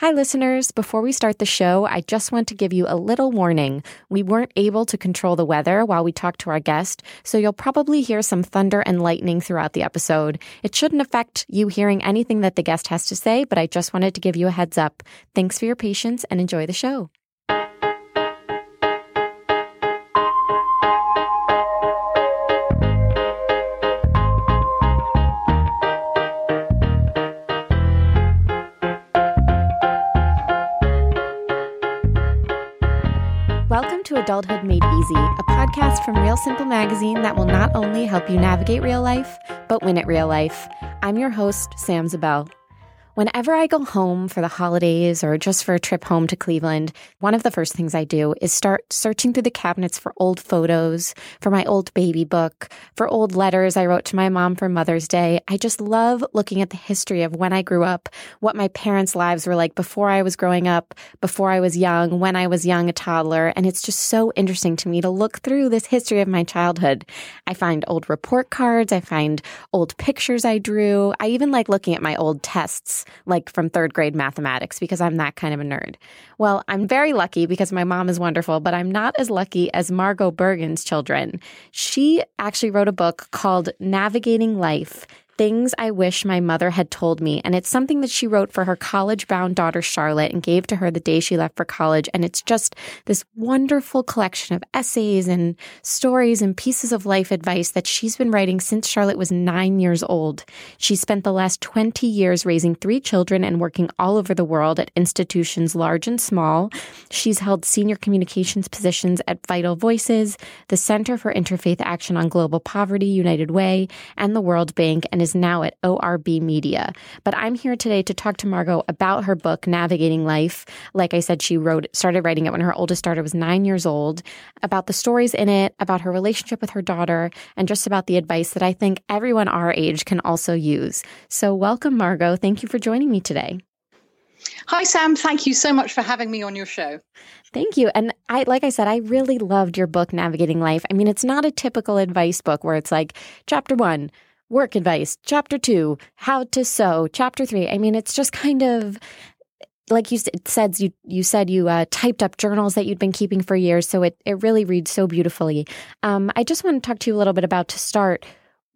Hi, listeners. Before we start the show, I just want to give you a little warning. We weren't able to control the weather while we talked to our guest, so you'll probably hear some thunder and lightning throughout the episode. It shouldn't affect you hearing anything that the guest has to say, but I just wanted to give you a heads up. Thanks for your patience and enjoy the show. Adulthood Made Easy, a podcast from Real Simple Magazine that will not only help you navigate real life, but win at real life. I'm your host, Sam Zabel. Whenever I go home for the holidays or just for a trip home to Cleveland, one of the first things I do is start searching through the cabinets for old photos, for my old baby book, for old letters I wrote to my mom for Mother's Day. I just love looking at the history of when I grew up, what my parents' lives were like before I was growing up, before I was young, when I was young, a toddler. And it's just so interesting to me to look through this history of my childhood. I find old report cards. I find old pictures I drew. I even like looking at my old tests like from third grade mathematics, because I'm that kind of a nerd. Well, I'm very lucky because my mom is wonderful, but I'm not as lucky as Margaux Bergen's children. She actually wrote a book called Navigating Life things I wish my mother had told me. And it's something that she wrote for her college bound daughter, Charlotte, and gave to her the day she left for college. And it's just this wonderful collection of essays and stories and pieces of life advice that she's been writing since Charlotte was nine years old. She spent the last 20 years raising three children and working all over the world at institutions large and small. She's held senior communications positions at Vital Voices, the Center for Interfaith Action on Global Poverty, United Way, and the World Bank, and is is now at ORB Media. But I'm here today to talk to Margaux about her book, Navigating Life. Like I said, she wrote, started writing it when her oldest daughter was nine years old, about the stories in it, about her relationship with her daughter, and just about the advice that I think everyone our age can also use. So welcome, Margaux. Thank you for joining me today. Hi, Sam. Thank you so much for having me on your show. Thank you. And I, like I said, I really loved your book, Navigating Life. I mean, it's not a typical advice book where it's like, chapter one, work advice, chapter two, how to sew, chapter three. I mean, it's just kind of like you said, you you said you uh, typed up journals that you'd been keeping for years, so it it really reads so beautifully. Um, I just want to talk to you a little bit about to start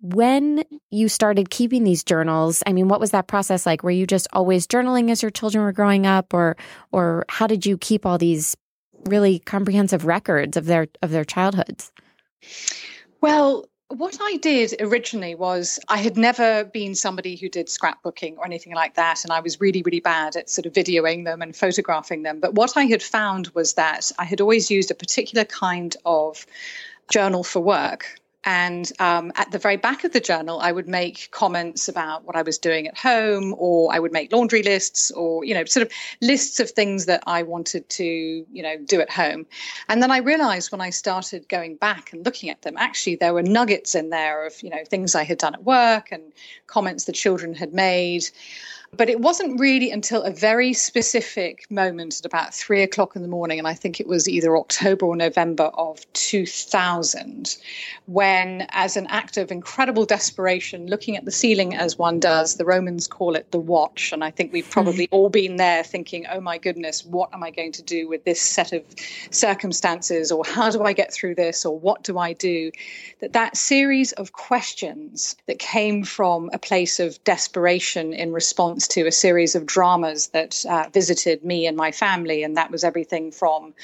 when you started keeping these journals. I mean, what was that process like? Were you just always journaling as your children were growing up, or or how did you keep all these really comprehensive records of their of their childhoods? Well, what I did originally was I had never been somebody who did scrapbooking or anything like that. And I was really, really bad at sort of videoing them and photographing them. But what I had found was that I had always used a particular kind of journal for work. And um, at the very back of the journal, I would make comments about what I was doing at home, or I would make laundry lists, or, you know, sort of lists of things that I wanted to, you know, do at home. And then I realized when I started going back and looking at them, actually, there were nuggets in there of, you know, things I had done at work and comments the children had made. But it wasn't really until a very specific moment at about three o'clock in the morning, and I think it was either October or November of 2000, when, as an act of incredible desperation, looking at the ceiling as one does, the Romans call it the watch. And I think we've mm-hmm. probably all been there thinking, oh my goodness, what am I going to do with this set of circumstances? Or how do I get through this? Or what do I do? That that series of questions that came from a place of desperation in response to a series of dramas that uh, visited me and my family. And that was everything from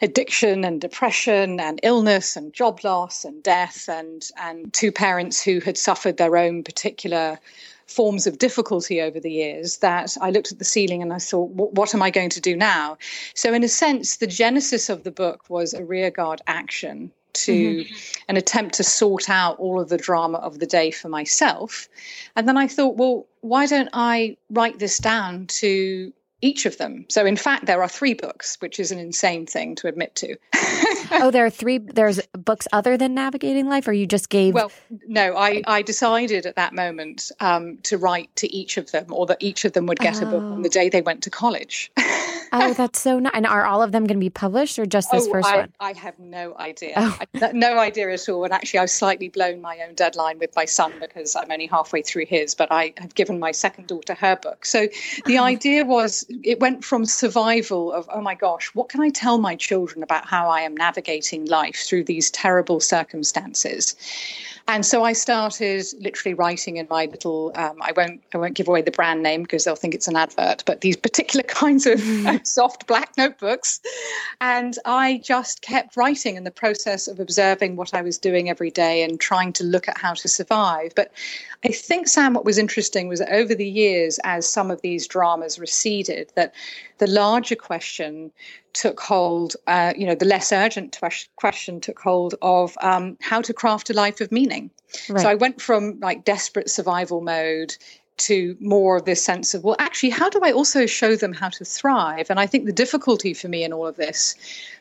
addiction and depression and illness and job loss and death and and two parents who had suffered their own particular forms of difficulty over the years that I looked at the ceiling and I thought, what am I going to do now? So, in a sense, the genesis of the book was a rearguard action to mm-hmm. an attempt to sort out all of the drama of the day for myself. And then I thought, well, why don't I write this down to each of them. So in fact there are 3 books, which is an insane thing to admit to. oh, there are 3 there's books other than Navigating Life or you just gave Well, no, I I decided at that moment um, to write to each of them or that each of them would get oh. a book on the oh. day they went to college. oh, that's so nice. And are all of them going to be published or just this oh, first I, one? I have no idea. Oh. I, no idea at all. And actually, I've slightly blown my own deadline with my son because I'm only halfway through his, but I have given my second daughter her book. So the oh. idea was it went from survival of, oh my gosh, what can I tell my children about how I am navigating life through these terrible circumstances? And so I started literally writing in my little. Um, I won't. I won't give away the brand name because they'll think it's an advert. But these particular kinds of mm. soft black notebooks, and I just kept writing in the process of observing what I was doing every day and trying to look at how to survive. But I think Sam, what was interesting was that over the years, as some of these dramas receded, that the larger question took hold, uh, you know, the less urgent question took hold of um, how to craft a life of meaning. Right. So I went from like desperate survival mode to more of this sense of, well, actually, how do I also show them how to thrive? And I think the difficulty for me in all of this,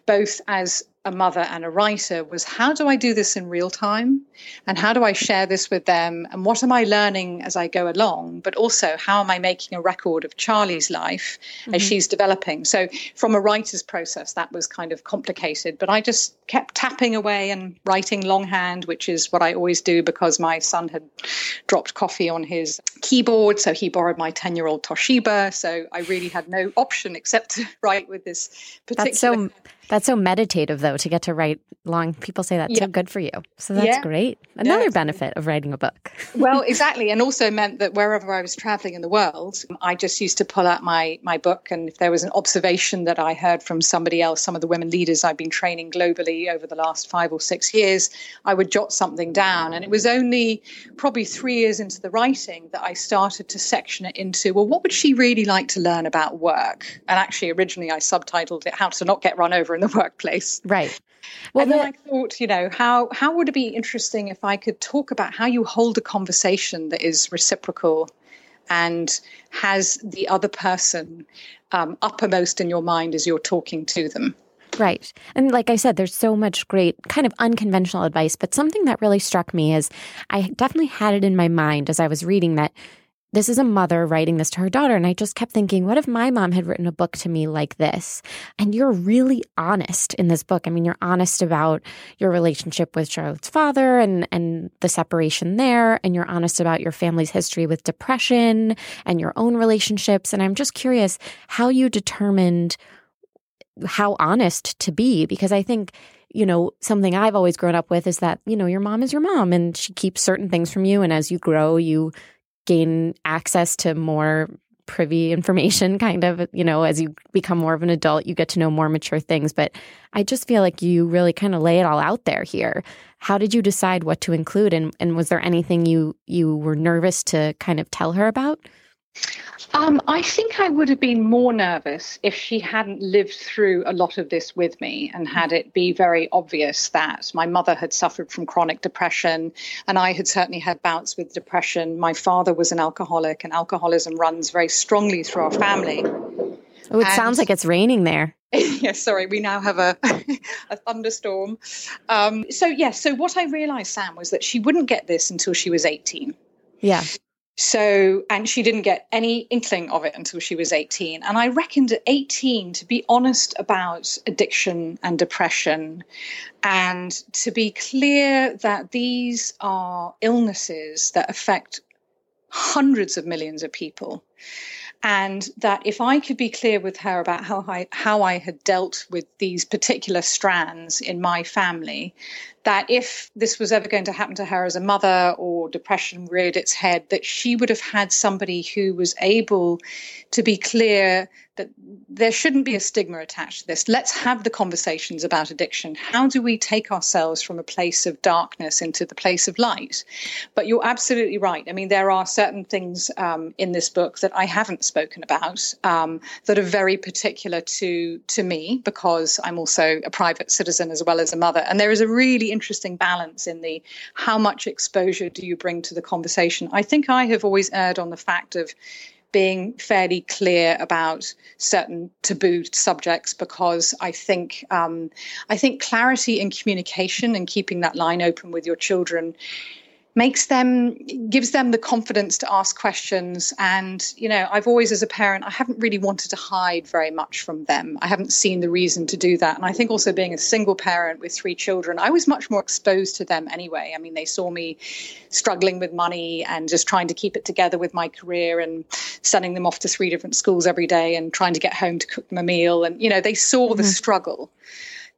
both as a mother and a writer was how do I do this in real time? And how do I share this with them? And what am I learning as I go along? But also, how am I making a record of Charlie's life mm-hmm. as she's developing? So, from a writer's process, that was kind of complicated. But I just kept tapping away and writing longhand, which is what I always do because my son had dropped coffee on his keyboard. So, he borrowed my 10 year old Toshiba. So, I really had no option except to write with this particular. That's so that's so meditative, though, to get to write long. People say that's yeah. so good for you. So that's yeah. great. Another yeah. benefit of writing a book. well, exactly, and also meant that wherever I was traveling in the world, I just used to pull out my my book, and if there was an observation that I heard from somebody else, some of the women leaders I've been training globally over the last five or six years, I would jot something down. And it was only probably three years into the writing that I started to section it into. Well, what would she really like to learn about work? And actually, originally I subtitled it "How to Not Get Run Over in the workplace. Right. Well, and then I thought, you know, how how would it be interesting if I could talk about how you hold a conversation that is reciprocal and has the other person um, uppermost in your mind as you're talking to them. Right. And like I said, there's so much great kind of unconventional advice, but something that really struck me is I definitely had it in my mind as I was reading that this is a mother writing this to her daughter. And I just kept thinking, what if my mom had written a book to me like this? And you're really honest in this book. I mean, you're honest about your relationship with Charlotte's father and, and the separation there. And you're honest about your family's history with depression and your own relationships. And I'm just curious how you determined how honest to be, because I think you know, something I've always grown up with is that, you know, your mom is your mom and she keeps certain things from you. And as you grow, you gain access to more privy information kind of you know as you become more of an adult you get to know more mature things. But i just feel like you really kind of lay it all out there here. How did you decide what to include? And, and was there anything you you were nervous to kind of tell her about um, I think I would have been more nervous if she hadn't lived through a lot of this with me and had it be very obvious that my mother had suffered from chronic depression and I had certainly had bouts with depression. My father was an alcoholic, and alcoholism runs very strongly through our family. Oh, it and, sounds like it's raining there. yes, sorry, we now have a, a thunderstorm. Um, so, yes, yeah, so what I realized, Sam, was that she wouldn't get this until she was 18. Yeah. So, and she didn't get any inkling of it until she was 18. And I reckoned at 18 to be honest about addiction and depression and to be clear that these are illnesses that affect hundreds of millions of people. And that if I could be clear with her about how I, how I had dealt with these particular strands in my family, that if this was ever going to happen to her as a mother or depression reared its head, that she would have had somebody who was able to be clear that there shouldn't be a stigma attached to this. Let's have the conversations about addiction. How do we take ourselves from a place of darkness into the place of light? But you're absolutely right. I mean, there are certain things um, in this book that I haven't spoken about um, that are very particular to to me because I'm also a private citizen as well as a mother. And there is a really interesting balance in the how much exposure do you bring to the conversation. I think I have always erred on the fact of being fairly clear about certain taboo subjects because I think um, I think clarity in communication and keeping that line open with your children makes them gives them the confidence to ask questions. And you know i've always as a parent i haven't really wanted to hide very much from them. I haven't seen the reason to do that. And i think also being a single parent with three children i was much more exposed to them anyway. I mean they saw me struggling with money and just trying to keep it together with my career and sending them off to three different schools every day and trying to get home to cook them a meal. And you know they saw mm-hmm. the struggle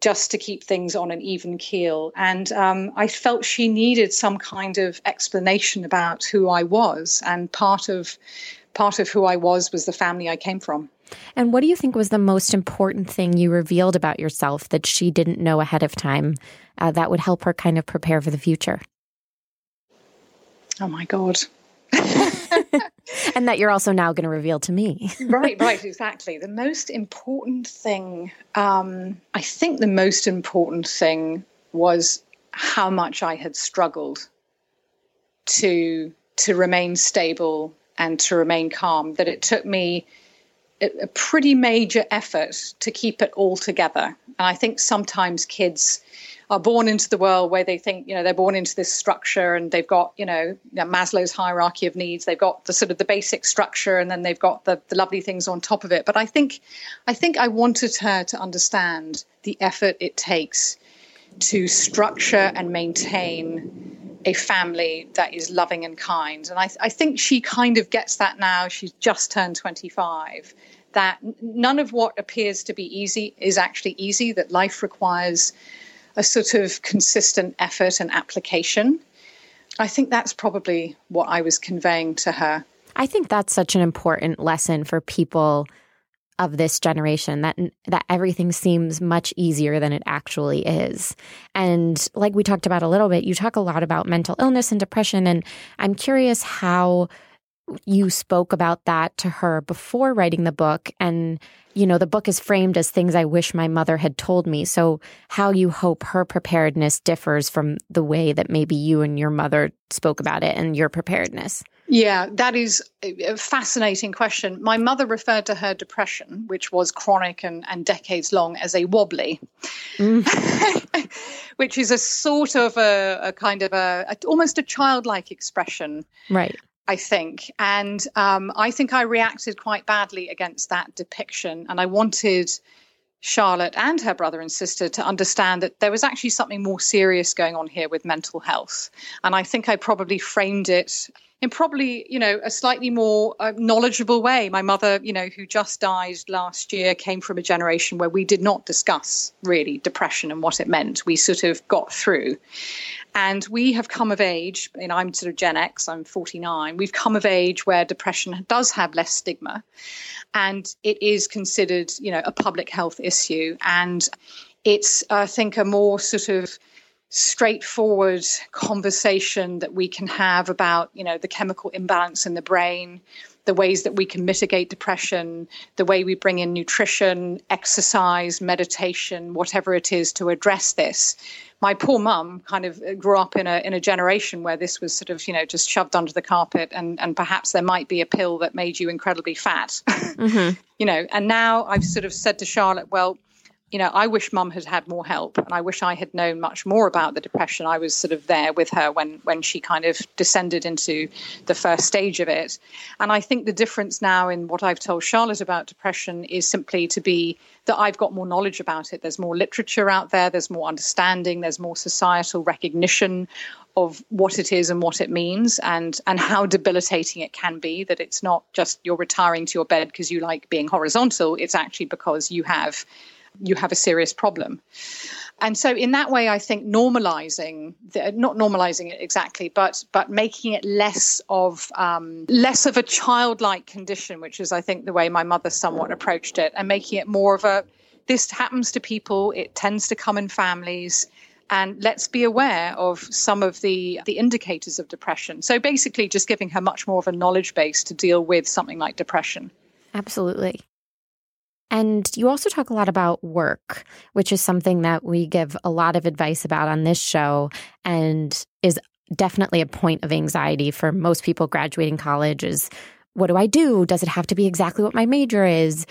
just to keep things on an even keel. And um, I felt she needed some kind of explanation about who I was, and part of part of who I was was the family I came from. And what do you think was the most important thing you revealed about yourself that she didn't know ahead of time uh, that would help her kind of prepare for the future? Oh my God. and that you're also now going to reveal to me. right, right, exactly. The most important thing, um, I think the most important thing was how much I had struggled to to remain stable and to remain calm. That it took me a, a pretty major effort to keep it all together. And I think sometimes kids are born into the world where they think, you know, they're born into this structure and they've got, you know, Maslow's hierarchy of needs. They've got the sort of the basic structure and then they've got the, the lovely things on top of it. But I think, I think I wanted her to understand the effort it takes to structure and maintain a family that is loving and kind. And I, I think she kind of gets that now. She's just turned 25 that none of what appears to be easy is actually easy, that life requires a sort of consistent effort and application. I think that's probably what I was conveying to her. I think that's such an important lesson for people of this generation that that everything seems much easier than it actually is. And like we talked about a little bit, you talk a lot about mental illness and depression and I'm curious how you spoke about that to her before writing the book. And you know the book is framed as things i wish my mother had told me. So how you hope her preparedness differs from the way that maybe you and your mother spoke about it and your preparedness. Yeah that is a fascinating question. My mother referred to her depression which was chronic and, and decades long as a wobbly mm. which is a sort of a, a kind of a, a almost a childlike expression. Right I think. And um, I think I reacted quite badly against that depiction. And I wanted Charlotte and her brother and sister to understand that there was actually something more serious going on here with mental health. And I think I probably framed it in probably you know a slightly more uh, knowledgeable way. My mother you know who just died last year came from a generation where we did not discuss really depression and what it meant. We sort of got through. And we have come of age and i'm sort of gen x i'm 49 we've come of age where depression does have less stigma and it is considered you know a public health issue. And it's i think a more sort of straightforward conversation that we can have about you know the chemical imbalance in the brain the ways that we can mitigate depression the way we bring in nutrition exercise meditation whatever it is to address this my poor mum kind of grew up in a in a generation where this was sort of you know just shoved under the carpet and and perhaps there might be a pill that made you incredibly fat mm-hmm. you know and now i've sort of said to charlotte well you know, I wish mum had had more help and I wish I had known much more about the depression. I was sort of there with her when, when she kind of descended into the first stage of it. And I think the difference now in what I've told Charlotte about depression is simply to be that I've got more knowledge about it. There's more literature out there, there's more understanding, there's more societal recognition of what it is and what it means and and how debilitating it can be that it's not just you're retiring to your bed because you like being horizontal it's actually because you have you have a serious problem. And so, in that way, I think normalizing, the, not normalizing it exactly, but but making it less of um, less of a childlike condition, which is, I think, the way my mother somewhat approached it, and making it more of a this happens to people. It tends to come in families and let's be aware of some of the the indicators of depression so basically just giving her much more of a knowledge base to deal with something like depression absolutely and you also talk a lot about work, which is something that we give a lot of advice about on this show and is definitely a point of anxiety for most people graduating college is what do I do? Does it have to be exactly what my major is?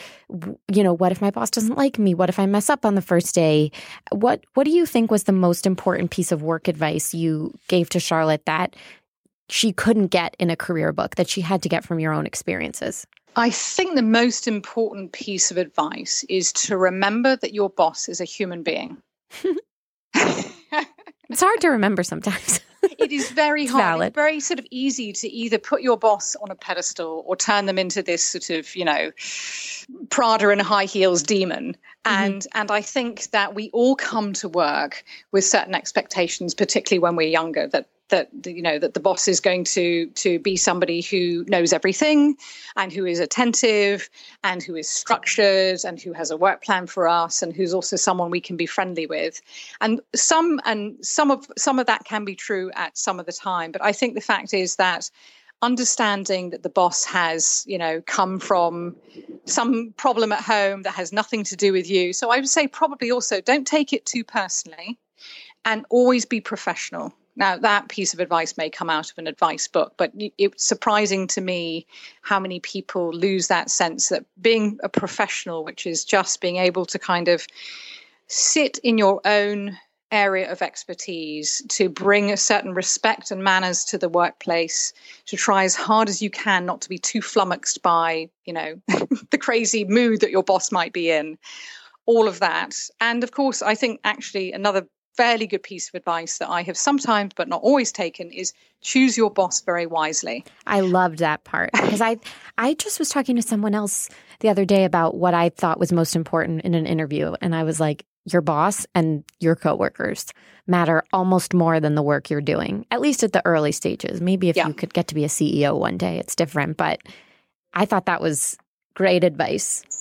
You know, what if my boss doesn't like me? What if I mess up on the first day? What what do you think was the most important piece of work advice you gave to Charlotte that she couldn't get in a career book that she had to get from your own experiences? I think the most important piece of advice is to remember that your boss is a human being. it's hard to remember sometimes. it is very hard. Valid. It's very sort of easy to either put your boss on a pedestal or turn them into this sort of, you know, Prada and high heels demon. Mm-hmm. And and I think that we all come to work with certain expectations, particularly when we're younger, that that you know that the boss is going to to be somebody who knows everything and who is attentive and who is structured and who has a work plan for us and who's also someone we can be friendly with. And some and some of some of that can be true at some of the time but i think the fact is that understanding that the boss has you know come from some problem at home that has nothing to do with you. So i would say probably also don't take it too personally and always be professional now, that piece of advice may come out of an advice book, but it's surprising to me how many people lose that sense that being a professional, which is just being able to kind of sit in your own area of expertise to bring a certain respect and manners to the workplace to try as hard as you can not to be too flummoxed by you know the crazy mood that your boss might be in all of that. And of course i think actually another fairly good piece of advice that I have sometimes but not always taken is choose your boss very wisely. I loved that part because I I just was talking to someone else the other day about what I thought was most important in an interview and I was like your boss and your coworkers matter almost more than the work you're doing at least at the early stages. Maybe if yeah. you could get to be a CEO one day it's different but I thought that was great advice.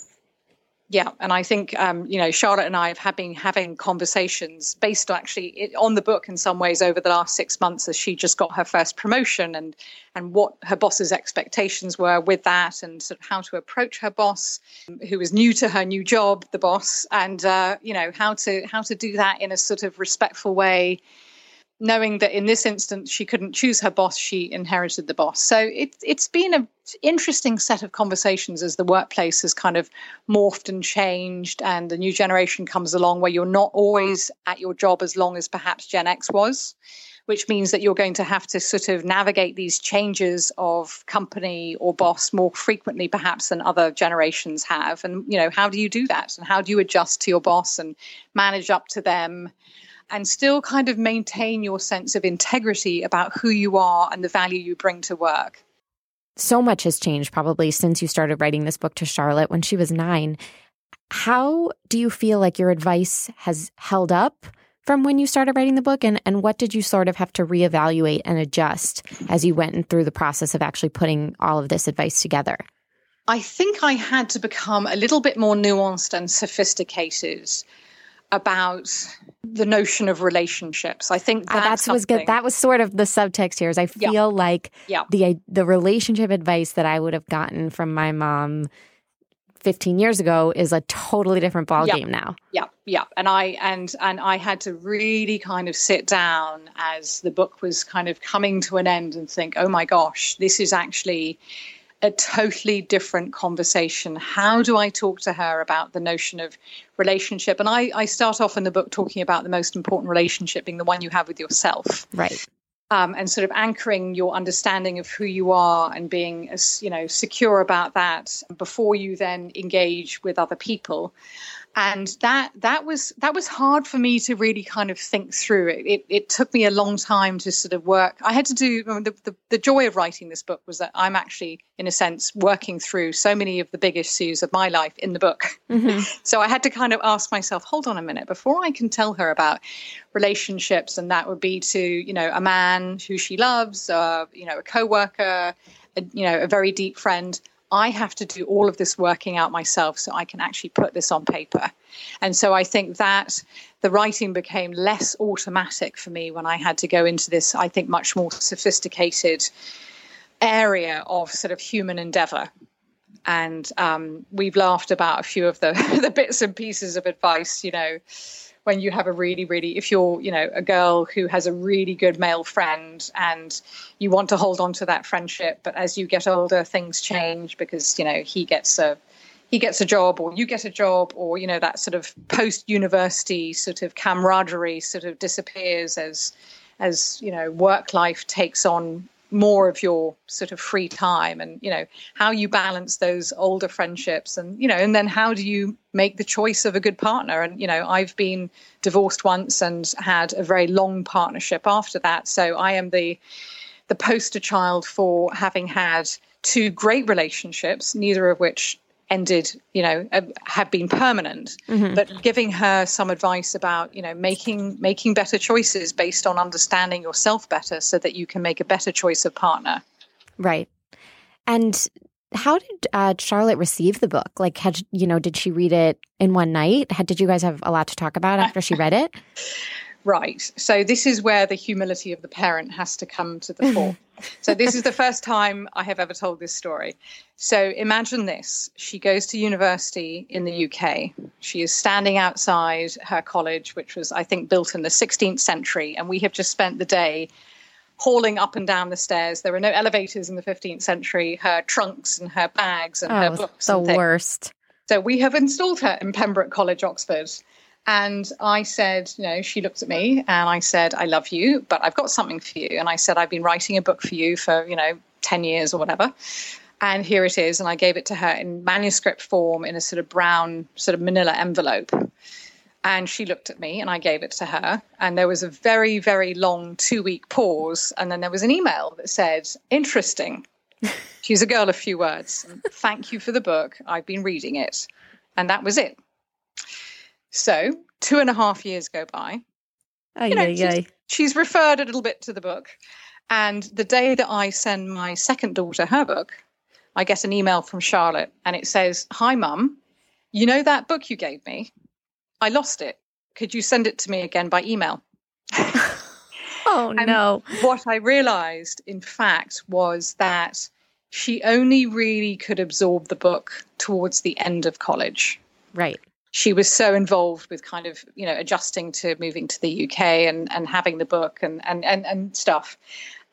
Yeah, and I think um, you know Charlotte and I have been having conversations based actually on the book in some ways over the last six months as she just got her first promotion and and what her boss's expectations were with that and sort of how to approach her boss who is new to her new job, the boss, and uh, you know how to how to do that in a sort of respectful way knowing that in this instance she couldn't choose her boss, she inherited the boss. So it, it's been an interesting set of conversations as the workplace has kind of morphed and changed, and the new generation comes along where you're not always at your job as long as perhaps Gen X was. Which means that you're going to have to sort of navigate these changes of company or boss more frequently, perhaps, than other generations have. And, you know, how do you do that? And how do you adjust to your boss and manage up to them? And still kind of maintain your sense of integrity about who you are and the value you bring to work. So much has changed probably since you started writing this book to Charlotte when she was nine. How do you feel like your advice has held up from when you started writing the book? And, and what did you sort of have to reevaluate and adjust as you went through the process of actually putting all of this advice together? I think I had to become a little bit more nuanced and sophisticated about the notion of relationships. I think ah, that's, was good. That was sort of the subtext here. Is I feel yeah. like yeah. the the relationship advice that I would have gotten from my mom 15 years ago is a totally different ball game now. Yeah, yeah. And I and and I had to really kind of sit down as the book was kind of coming to an end and think, oh my gosh, this is actually a totally different conversation. How do I talk to her about the notion of relationship? And I, I start off in the book talking about the most important relationship being the one you have with yourself. Right. Um, and sort of anchoring your understanding of who you are and being as you know secure about that before you then engage with other people and that that was that was hard for me to really kind of think through it. It, it took me a long time to sort of work. I had to do the, the, the joy of writing this book was that I'm actually, in a sense, working through so many of the big issues of my life in the book. Mm-hmm. so I had to kind of ask myself, hold on a minute, before I can tell her about relationships, and that would be to you know a man who she loves, uh, you know a coworker, a, you know a very deep friend. I have to do all of this working out myself so I can actually put this on paper. And so I think that the writing became less automatic for me when I had to go into this, I think, much more sophisticated area of sort of human endeavor. And um, we've laughed about a few of the, the bits and pieces of advice, you know, when you have a really really if you're you know a girl who has a really good male friend and you want to hold on to that friendship but as you get older things change because you know he gets a he gets a job or you get a job or you know that sort of post university sort of camaraderie sort of disappears as as you know work life takes on more of your sort of free time and you know how you balance those older friendships and you know and then how do you make the choice of a good partner? And you know I've been divorced once and had a very long partnership after that. So I am the the poster child for having had two great relationships neither of which ended, you know, uh, have been permanent. Mm-hmm. But giving her some advice about, you know, making making better choices based on understanding yourself better, so that you can make a better choice of partner. Right. And how did uh, Charlotte receive the book? Like, had you know, did she read it in one night? Had, did you guys have a lot to talk about after she read it? right. So this is where the humility of the parent has to come to the fore. so this is the first time I have ever told this story. So imagine this. She goes to university in the UK. She is standing outside her college, which was, I think, built in the 16th century. And we have just spent the day hauling up and down the stairs. There were no elevators in the 15th century. Her trunks and her bags and oh, her books. The worst. So we have installed her in Pembroke College, Oxford. And I said, you know, she looked at me and I said, I love you, but I've got something for you. And I said, I've been writing a book for you for, you know, 10 years or whatever. And here it is. And I gave it to her in manuscript form in a sort of brown, sort of manila envelope. And she looked at me and I gave it to her. And there was a very, very long two week pause. And then there was an email that said, Interesting. She's a girl of few words. Thank you for the book. I've been reading it. And that was it. So two and a half years go by. you know, she's, she's referred a little bit to the book. And the day that I send my second daughter her book, I get an email from Charlotte and it says, Hi, mum, you know that book you gave me? I lost it. Could you send it to me again by email? oh, and no. What I realized, in fact, was that she only really could absorb the book towards the end of college. Right. She was so involved with kind of, you know, adjusting to moving to the UK and, and having the book and, and, and, and stuff.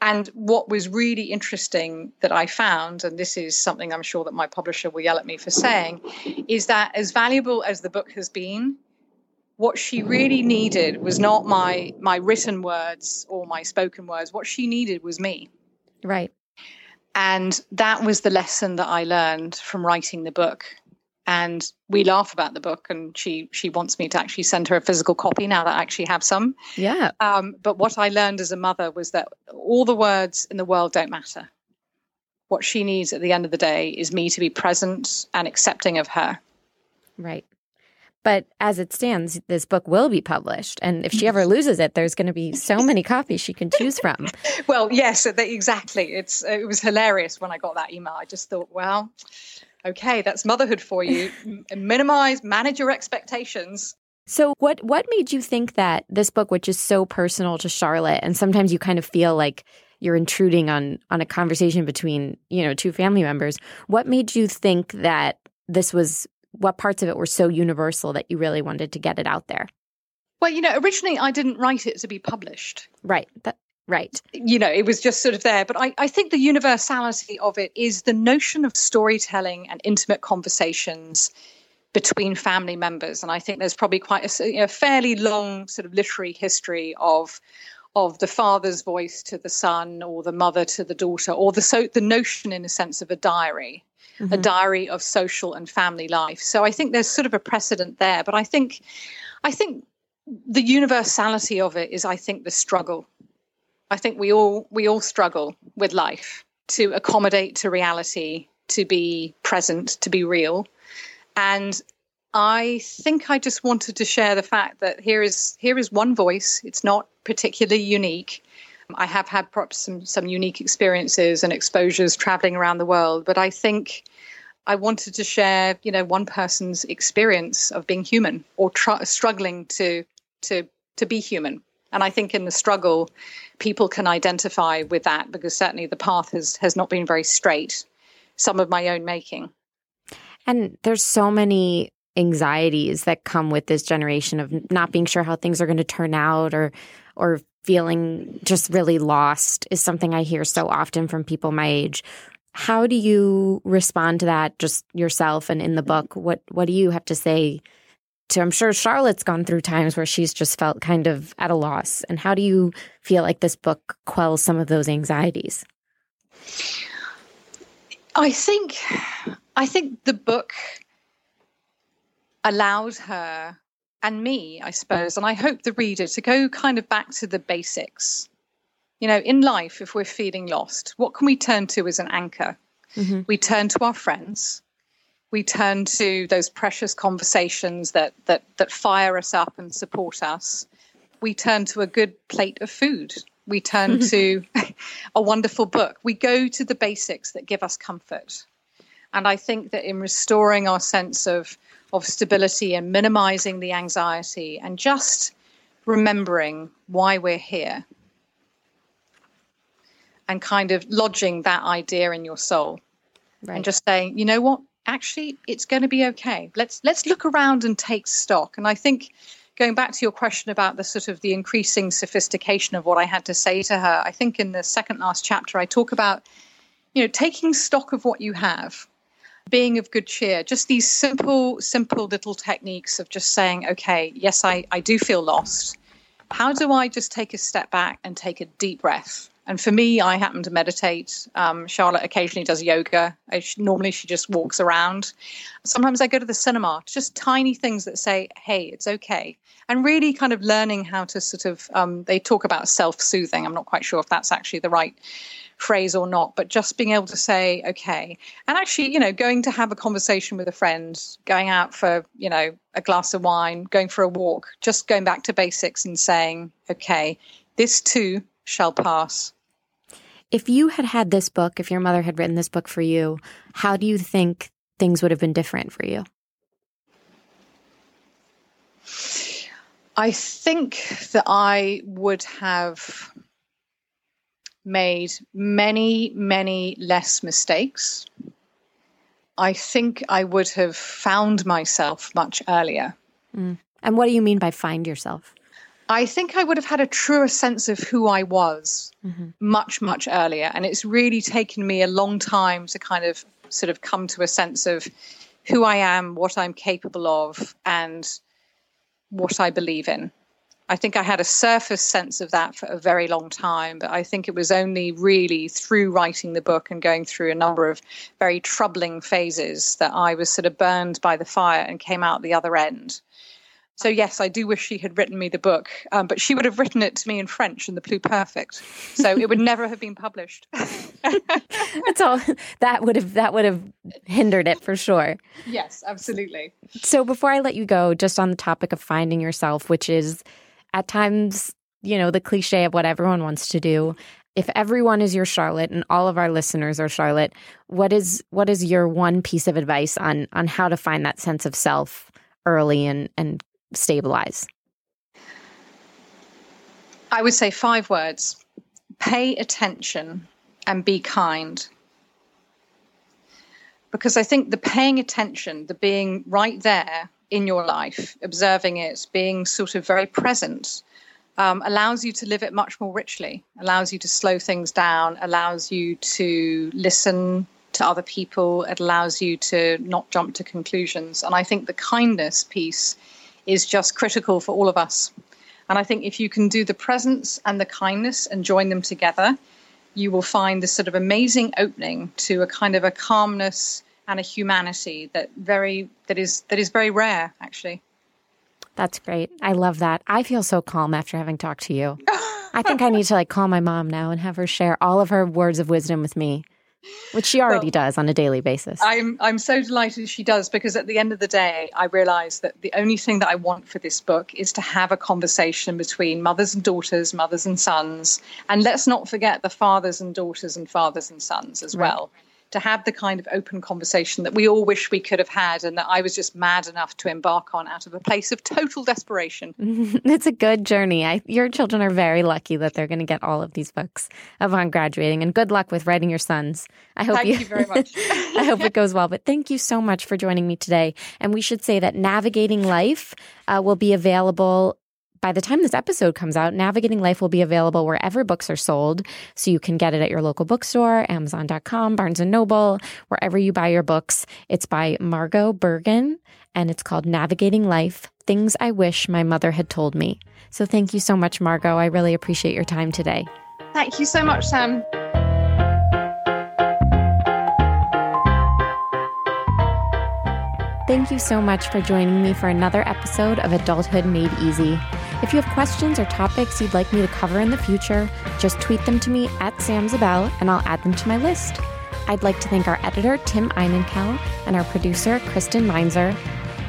And what was really interesting that I found, and this is something I'm sure that my publisher will yell at me for saying, is that as valuable as the book has been, what she really needed was not my my written words or my spoken words. What she needed was me. Right. And that was the lesson that I learned from writing the book and we laugh about the book and she she wants me to actually send her a physical copy now that I actually have some. Yeah. Um, but what i learned as a mother was that all the words in the world don't matter. What she needs at the end of the day is me to be present and accepting of her. Right. But as it stands this book will be published and if she ever loses it there's going to be so many copies she can choose from. Well yes exactly. It's it was hilarious when i got that email. I just thought well okay, that's motherhood for you. Minimize, manage your expectations. So what what made you think that this book which is so personal to Charlotte and sometimes you kind of feel like you're intruding on on a conversation between, you know, two family members. What made you think that this was what parts of it were so universal that you really wanted to get it out there? Well, you know, originally I didn't write it to be published. Right. That, Right. You know, it was just sort of there. But I, I think the universality of it is the notion of storytelling and intimate conversations between family members. And I think there's probably quite a, you know, fairly long sort of literary history of of the father's voice to the son or the mother to the daughter or the so the notion in a sense of a diary mm-hmm. a diary of social and family life so i think there's sort of a precedent there but i think i think the universality of it is i think the struggle I think we all we all struggle with life to accommodate to reality, to be present, to be real. And I think I just wanted to share the fact that here is here is one voice. It's not particularly unique. I have had perhaps some some unique experiences and exposures traveling around the world, but I think I wanted to share, you know, one person's experience of being human or tr- struggling to to to be human. And I think in the struggle, people can identify with that because certainly the path has has not been very straight. Some of my own making. And there's so many anxieties that come with this generation of not being sure how things are going to turn out or or feeling just really lost is something I hear so often from people my age. How do you respond to that just yourself and in the book? What what do you have to say to I'm sure Charlotte's gone through times where she's just felt kind of at a loss. And how do you feel like this book quells some of those anxieties? I think, I think the book allowed her and me, I suppose, and I hope the reader to go kind of back to the basics. You know, in life, if we're feeling lost, what can we turn to as an anchor? Mm-hmm. We turn to our friends. We turn to those precious conversations that that that fire us up and support us. We turn to a good plate of food. We turn to a wonderful book. We go to the basics that give us comfort. And I think that in restoring our sense of of stability and minimizing the anxiety and just remembering why we're here and kind of lodging that idea in your soul right. and just saying you know what actually it's going to be okay. Let's let's look around and take stock. And i think going back to your question about the sort of the increasing sophistication of what i had to say to her i think in the second last chapter i talk about you know taking stock of what you have being of good cheer just these simple simple little techniques of just saying okay yes i i do feel lost. How do i just take a step back and take a deep breath and for me, I happen to meditate. Um, Charlotte occasionally does yoga. I, normally, she just walks around. Sometimes I go to the cinema. Just tiny things that say, "Hey, it's okay," and really kind of learning how to sort of. Um, they talk about self-soothing. I'm not quite sure if that's actually the right phrase or not, but just being able to say, "Okay," and actually, you know, going to have a conversation with a friend, going out for you know a glass of wine, going for a walk, just going back to basics and saying, "Okay, this too." Shall pass. If you had had this book, if your mother had written this book for you, how do you think things would have been different for you? I think that I would have made many, many less mistakes. I think I would have found myself much earlier. Mm. And what do you mean by find yourself? I think I would have had a truer sense of who I was mm-hmm. much, much earlier. And it's really taken me a long time to kind of sort of come to a sense of who I am, what I'm capable of, and what I believe in. I think I had a surface sense of that for a very long time, but I think it was only really through writing the book and going through a number of very troubling phases that I was sort of burned by the fire and came out the other end. So yes, I do wish she had written me the book, um, but she would have written it to me in French in the pluperfect, so it would never have been published. That's all. That would have that would have hindered it for sure. Yes, absolutely. So before I let you go, just on the topic of finding yourself, which is at times, you know, the cliche of what everyone wants to do. If everyone is your Charlotte and all of our listeners are Charlotte, what is what is your one piece of advice on on how to find that sense of self early and and stabilize? I would say five words pay attention and be kind. Because I think the paying attention, the being right there in your life, observing it, being sort of very present, um, allows you to live it much more richly, allows you to slow things down, allows you to listen to other people, it allows you to not jump to conclusions. And I think the kindness piece is just critical for all of us. And I think if you can do the presence and the kindness and join them together, you will find this sort of amazing opening to a kind of a calmness and a humanity that very that is that is very rare actually. That's great. I love that. I feel so calm after having talked to you. I think I need to like call my mom now and have her share all of her words of wisdom with me which she already does on a daily basis. I'm I'm so delighted she does because at the end of the day, I realise that the only thing that I want for this book is to have a conversation between mothers and daughters, mothers and sons, and let's not forget the fathers and daughters and fathers and sons as right. well to have the kind of open conversation that we all wish we could have had and that I was just mad enough to embark on out of a place of total desperation. it's a good journey. I, your children are very lucky that they're going to get all of these books upon graduating and good luck with writing your sons. I hope thank you, you very much. I hope it goes well. But thank you so much for joining me today. And we should say that Navigating Life uh, will be available by the time this episode comes out, Navigating Life will be available wherever books are sold. So you can get it at your local bookstore, Amazon.com, Barnes and Noble, wherever you buy your books. It's by Margaux Bergen and it's called Navigating Life Things I Wish My Mother Had Told Me. So thank you so much, Margaux. I really appreciate your time today. Thank you so much, Sam. Thank you so much for joining me for another episode of Adulthood Made Easy. If you have questions or topics you'd like me to cover in the future, just tweet them to me at samzabel and I'll add them to my list. I'd like to thank our editor, Tim Einenkel, and our producer, Kristen Meinzer.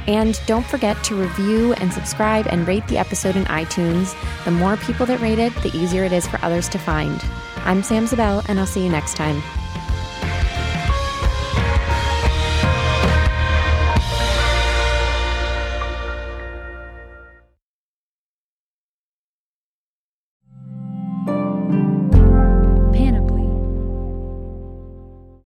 And don't forget to review and subscribe and rate the episode in iTunes. The more people that rate it, the easier it is for others to find. I'm Sam Zabel, and I'll see you next time.